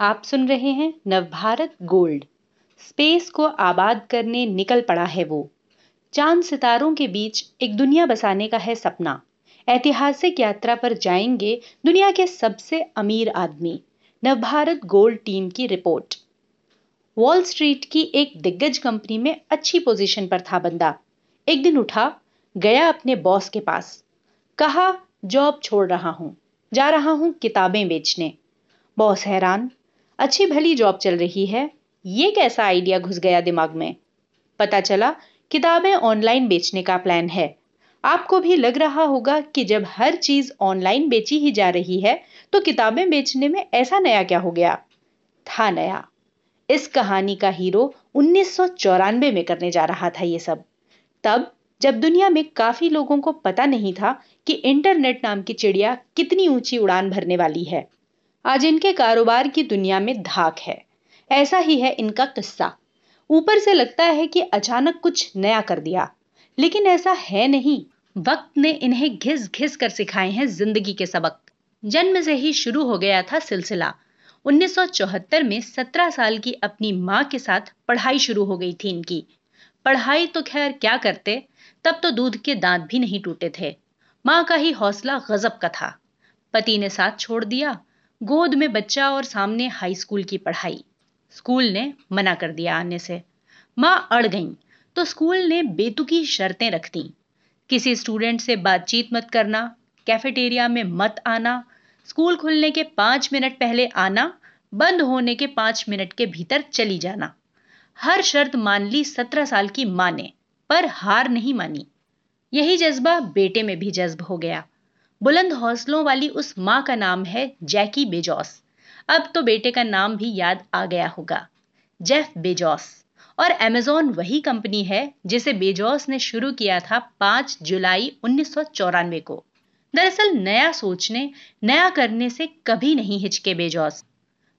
आप सुन रहे हैं नवभारत गोल्ड। स्पेस को आबाद करने निकल पड़ा है वो। चाँद सितारों के बीच एक दुनिया बसाने का है सपना। ऐतिहासिक यात्रा पर जाएँगे दुनिया के सबसे अमीर आदमी। नवभारत गोल्ड टीम की रिपोर्ट। वॉल स्ट्रीट की एक दिग्गज कंपनी में अच्छी पोजीशन पर था बंदा। एक दिन उठा, गया अपने बॉस के पास। कहा, जॉब छोड़ रहा हूँ। जा रहा हूँ किताबें बेचने। बॉस हैरान अच्छी भली जॉब चल रही है। ये कैसा आइडिया घुस गया दिमाग में? पता चला, किताबें ऑनलाइन बेचने का प्लान है। आपको भी लग रहा होगा कि जब हर चीज़ ऑनलाइन बेची ही जा रही है तो किताबें बेचने में ऐसा नया क्या हो गया? था नया। इस कहानी का हीरो उन्नीस सौ चौरानवे में करने जा रहा था ये सब। तब, जब दुनिया में काफ़ी लोगों को पता नहीं था कि इंटरनेट नाम की चिड़िया कितनी ऊँची उड़ान भरने वाली है आज इनके कारोबार की दुनिया में धाक है। ऐसा ही है इनका किस्सा। ऊपर से लगता है कि अचानक कुछ नया कर दिया। लेकिन ऐसा है नहीं। वक्त ने इन्हें घिस घिस कर सिखाए हैं ज़िंदगी के सबक। जन्म से ही शुरू हो गया था सिलसिला। 1974 में 17 साल की अपनी माँ के साथ पढ़ाई शुरू हो गई थी इनकी। पढ़ाई तो खैर क्या करते, तब तो दूध के दांत भी नहीं टूटे थे। माँ का ही हौसला गजब का था। पति ने साथ छोड़ दिया गोद में बच्चा और सामने हाई स्कूल की पढ़ाई। स्कूल ने मना कर दिया आने से। माँ अड़ गई तो स्कूल ने बेतुकी शर्तें रख दी। किसी स्टूडेंट से बातचीत मत करना कैफेटेरिया में मत आना स्कूल खुलने के पाँच मिनट पहले आना, बंद होने के पाँच मिनट के भीतर चली जाना। हर शर्त मान ली सत्रह साल की माँ ने, पर हार नहीं मानी। यही जज्बा बेटे में भी जज्ब हो गया। बुलंद हौसलों वाली उस माँ का नाम है जैकी बेजॉस। अब तो बेटे का नाम भी याद आ गया होगा, जेफ बेजॉस। और अमेजोन वही कंपनी है जिसे बेजॉस ने शुरू किया था 5 जुलाई उन्नीस सौ चौरानवे को। दरअसल नया सोचने, नया करने से कभी नहीं हिचके बेजॉस।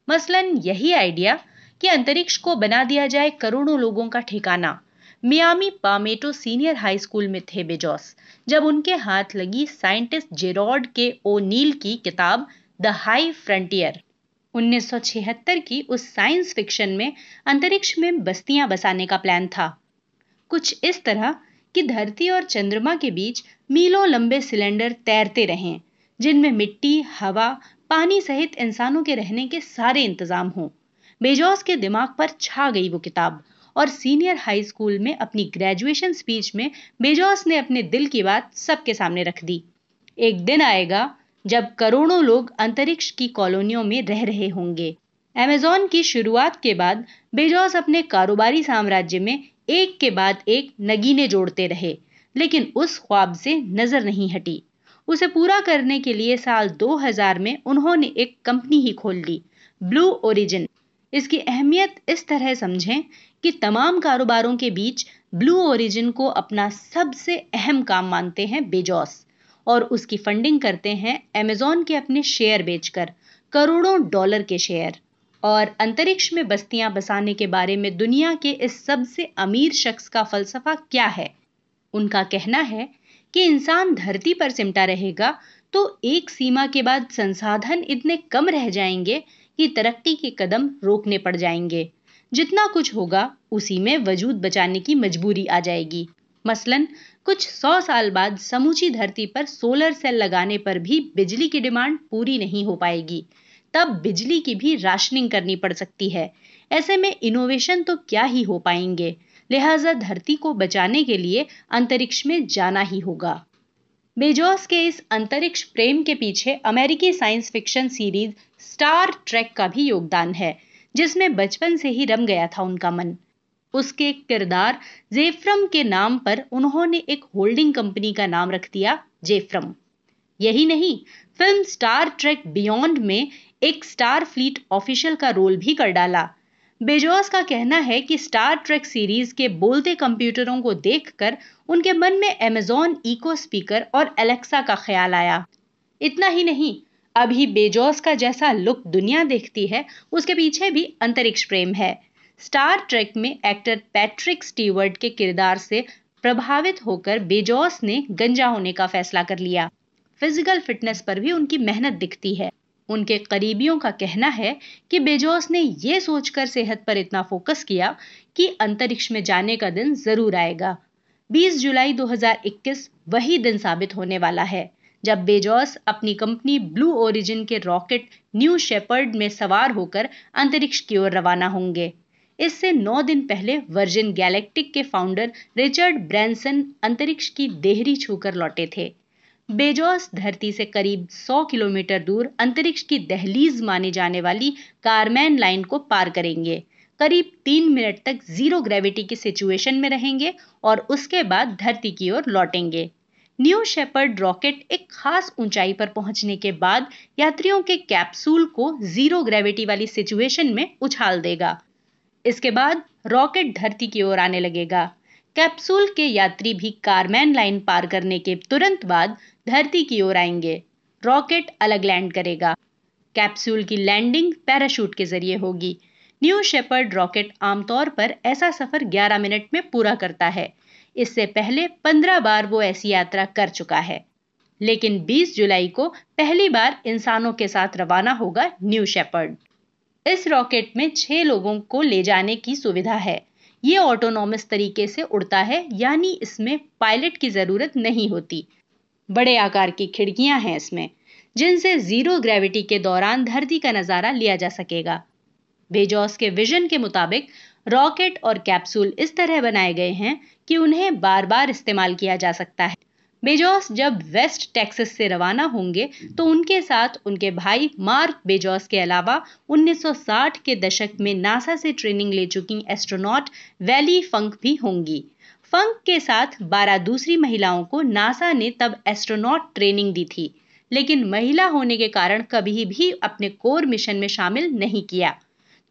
मसलन यही आइडिया कि अंतरिक्ष को बना दिया जाए करोड़ों लोगों का ठिकाना Miami Palmetto senior high school में थे बेजॉस, जब उनके हाथ लगी साइंटिस्ट जेरॉड के ओनील की किताब द हाई फ्रंटियर। 1976 की उस साइंस फिक्शन में अंतरिक्ष में बस्तियाँ बसाने का प्लान था। कुछ इस तरह कि धरती और चंद्रमा के बीच मीलों लंबे सिलेंडर तैरते रहें, जिनमें मिट्टी, हवा, पानी सहित इंसानों के रहने के सारे इंतज़ाम हों। बेजॉस के दिमाग पर छा गई वो किताब और सीनियर हाई स्कूल में अपनी ग्रेजुएशन स्पीच में बेजॉस ने अपने दिल की बात सबके सामने रख दी। एक दिन आएगा जब करोड़ों लोग अंतरिक्ष की कॉलोनियों में रह रहे होंगे। अमेजोन की शुरुआत के बाद बेजॉस अपने कारोबारी साम्राज्य में एक के बाद एक नगीने जोड़ते रहे, लेकिन उस ख्वाब से नज़र नहीं हटी। उसे पूरा करने के लिए साल 2000 में उन्होंने एक कंपनी ही खोल ली, ब्लू ओरिजिन। इसकी अहमियत इस तरह समझें कि तमाम कारोबारों के बीच ब्लू ओरिजिन को अपना सबसे अहम काम मानते हैं बेजॉस और उसकी फंडिंग करते हैं अमेजोन के अपने शेयर बेचकर, करोड़ों डॉलर के शेयर और अंतरिक्ष में बस्तियाँ बसाने के बारे में दुनिया के इस सबसे अमीर शख्स का फलसफा क्या है? उनका कहना है कि इंसान धरती पर सिमटा रहेगा तो एक सीमा के बाद संसाधन इतने कम रह जाएँगे कि तरक्की के कदम रोकने पड़ जाएँगे। जितना कुछ होगा, उसी में वजूद बचाने की मजबूरी आ जाएगी। मसलन, कुछ सौ साल बाद समूची धरती पर सोलर सेल लगाने पर भी बिजली की डिमांड पूरी नहीं हो पाएगी। तब बिजली की भी राशनिंग करनी पड़ सकती है। ऐसे में इनोवेशन तो क्या ही हो पाएँगे? लिहाजा धरती को बचाने के लिए अंतरिक्ष में जाना ही होगा। बेजोस के इस अंतरिक्ष प्रेम के पीछे अमेरिकी science fiction series Star Trek का भी योगदान है। जिसमें बचपन से ही रम गया था उनका मन। उसके किरदार जेफ्रम के नाम पर उन्होंने एक होल्डिंग कंपनी का नाम रख दिया, जेफ्रम। यही नहीं, फ़िल्म स्टार ट्रेक बियॉन्ड में एक स्टार फ्लीट ऑफिशियल का रोल भी कर डाला। बेजोस का कहना है कि स्टार ट्रेक सीरीज़ के बोलते कंप्यूटरों को देखकर उनके मन में अमेजोन इको स्पीकर और एलेक्सा का ख्याल आया। इतना ही नहीं अभी बेजोस का जैसा लुक दुनिया देखती है, उसके पीछे भी अंतरिक्ष प्रेम है। स्टार ट्रेक में एक्टर पैट्रिक स्टीवर्ट के किरदार से प्रभावित होकर बेजोस ने गंजा होने का फैसला कर लिया। फ़िज़िकल फिटनेस पर भी उनकी मेहनत दिखती है। उनके करीबियों का कहना है कि बेजोस ने यह सोचकर सेहत पर इतना फोकस किया कि अंतरिक्ष में जाने का दिन ज़रूर आएगा। 20 जुलाई 2021 वही दिन साबित होने वाला है। जब बेजोस अपनी कंपनी ब्लू ओरिजिन के रॉकेट न्यू शेपर्ड में सवार होकर अंतरिक्ष की ओर रवाना होंगे। इससे नौ दिन पहले वर्जिन गैलेक्टिक के फाउंडर रिचर्ड ब्रैंसन अंतरिक्ष की देहरी छूकर लौटे थे। बेजोस धरती से करीब 100 किलोमीटर दूर अंतरिक्ष की दहलीज माने जाने वाली कारमैन लाइन को पार करेंगे। करीब तीन मिनट तक ज़ीरो ग्रेविटी की सिचुएशन में रहेंगे और उसके बाद धरती की ओर लौटेंगे। न्यू शेपर्ड रॉकेट एक खास ऊंचाई पर पहुँचने के बाद यात्रियों के कैप्सूल को ज़ीरो ग्रेविटी वाली सिचुएशन में उछाल देगा। इसके बाद रॉकेट धरती की ओर आने लगेगा। कैप्सूल के यात्री भी कारमैन लाइन पार करने के तुरंत बाद धरती की ओर आएँगे। रॉकेट अलग लैंड करेगा। कैप्सूल की लैंडिंग पैराशूट के ज़रिए होगी। न्यू शेपर्ड रॉकेट आमतौर पर ऐसा सफ़र 11 मिनट में पूरा करता है। इससे पहले 15 बार वो ऐसी यात्रा कर चुका है। लेकिन 20 जुलाई को पहली बार इंसानों के साथ रवाना होगा न्यू शेपर्ड। इस रॉकेट में छह लोगों को ले जाने की सुविधा है। ये ऑटोनॉमस तरीके से उड़ता है, यानी इसमें पायलट की ज़रूरत नहीं होती। बड़े आकार की खिड़कियाँ हैं इसमें, जिनसे ज़ीरो ग्रेविटी के दौरान धरती का नज़ारा लिया जा सकेगा। बेजोस के विजन के मुताबिक रॉकेट और कैप्सूल इस तरह बनाए गए हैं कि उन्हें बार बार इस्तेमाल किया जा सकता है। बेजोस जब वेस्ट टेक्सास से रवाना होंगे तो उनके साथ उनके भाई मार्क बेजोस के अलावा 1960 के दशक में नासा से ट्रेनिंग ले चुकी एस्ट्रोनॉट वैली फंक भी होंगी। फंक के साथ 12 दूसरी महिलाओं को नासा ने तब एस्ट्रोनॉट ट्रेनिंग दी थी, लेकिन महिला होने के कारण कभी भी अपने कोर मिशन में शामिल नहीं किया।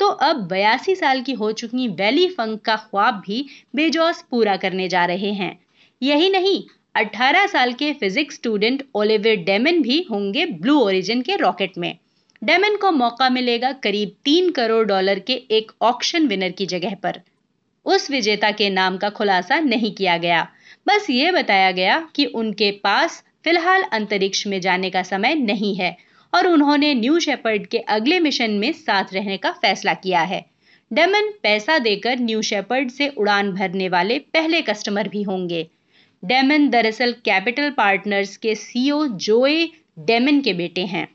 तो अब बयासी साल की हो चुकी वैली फंक का ख्वाब भी बेजोस पूरा करने जा रहे हैं। यही नहीं 18 साल के फिजिक्स स्टूडेंट ओलिवियर डेमन भी होंगे ब्लू ओरिजिन के रॉकेट में। डेमन को मौका मिलेगा करीब तीन करोड़ डॉलर के एक ऑक्शन विनर की जगह पर। उस विजेता के नाम का खुलासा नहीं किया गया। बस ये बताया गया कि उनके पास फ़िलहाल अंतरिक्ष में जाने का समय नहीं है। और उन्होंने न्यू शेपर्ड के अगले मिशन में साथ रहने का फैसला किया है। डेमन पैसा देकर न्यू शेपर्ड से उड़ान भरने वाले पहले कस्टमर भी होंगे। डेमन दरअसल कैपिटल पार्टनर्स के सीईओ जोए डेमन के बेटे हैं।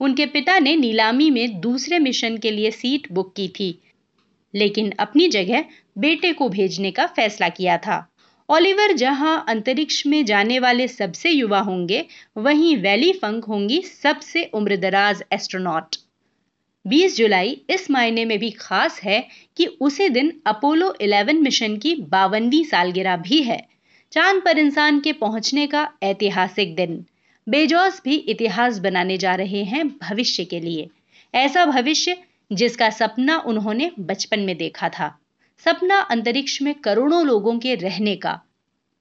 उनके पिता ने नीलामी में दूसरे मिशन के लिए सीट बुक की थी, लेकिन अपनी जगह बेटे को भेजने का फैसला किया था। ओलिवर जहाँ अंतरिक्ष में जाने वाले सबसे युवा होंगे, वहीं वैली फंक होंगी सबसे उम्रदराज एस्ट्रोनॉट। 20 जुलाई इस मायने में भी खास है कि उसी दिन अपोलो 11 मिशन की बावनवी सालगिरह भी है। चाँद पर इंसान के पहुँचने का ऐतिहासिक दिन। बेजोस भी इतिहास बनाने जा रहे हैं भविष्य के लिए। ऐसा भविष्य जिसका सपना उन्होंने बचपन में देखा था। सपना अंतरिक्ष में करोड़ों लोगों के रहने का।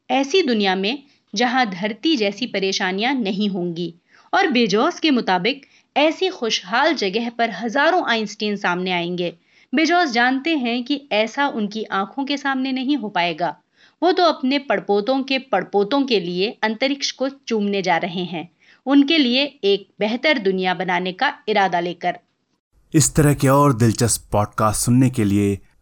ऐसी दुनिया में जहाँ धरती जैसी परेशानियाँ नहीं होंगी और बेजोस के मुताबिक ऐसी खुशहाल जगह पर हज़ारों आइंस्टीन सामने आएँगे। बेजोस जानते हैं कि ऐसा उनकी आँखों के सामने नहीं हो पाएगा। वो तो अपने पड़पोतों के पड़पोतों के लिए अंतरिक्ष को चूमने जा रहे हैं। उनके लिए एक बेहतर दुनिया बनाने का इरादा लेकर। इस तरह के और दिलचस्प पॉडकास्ट सुनने के लिए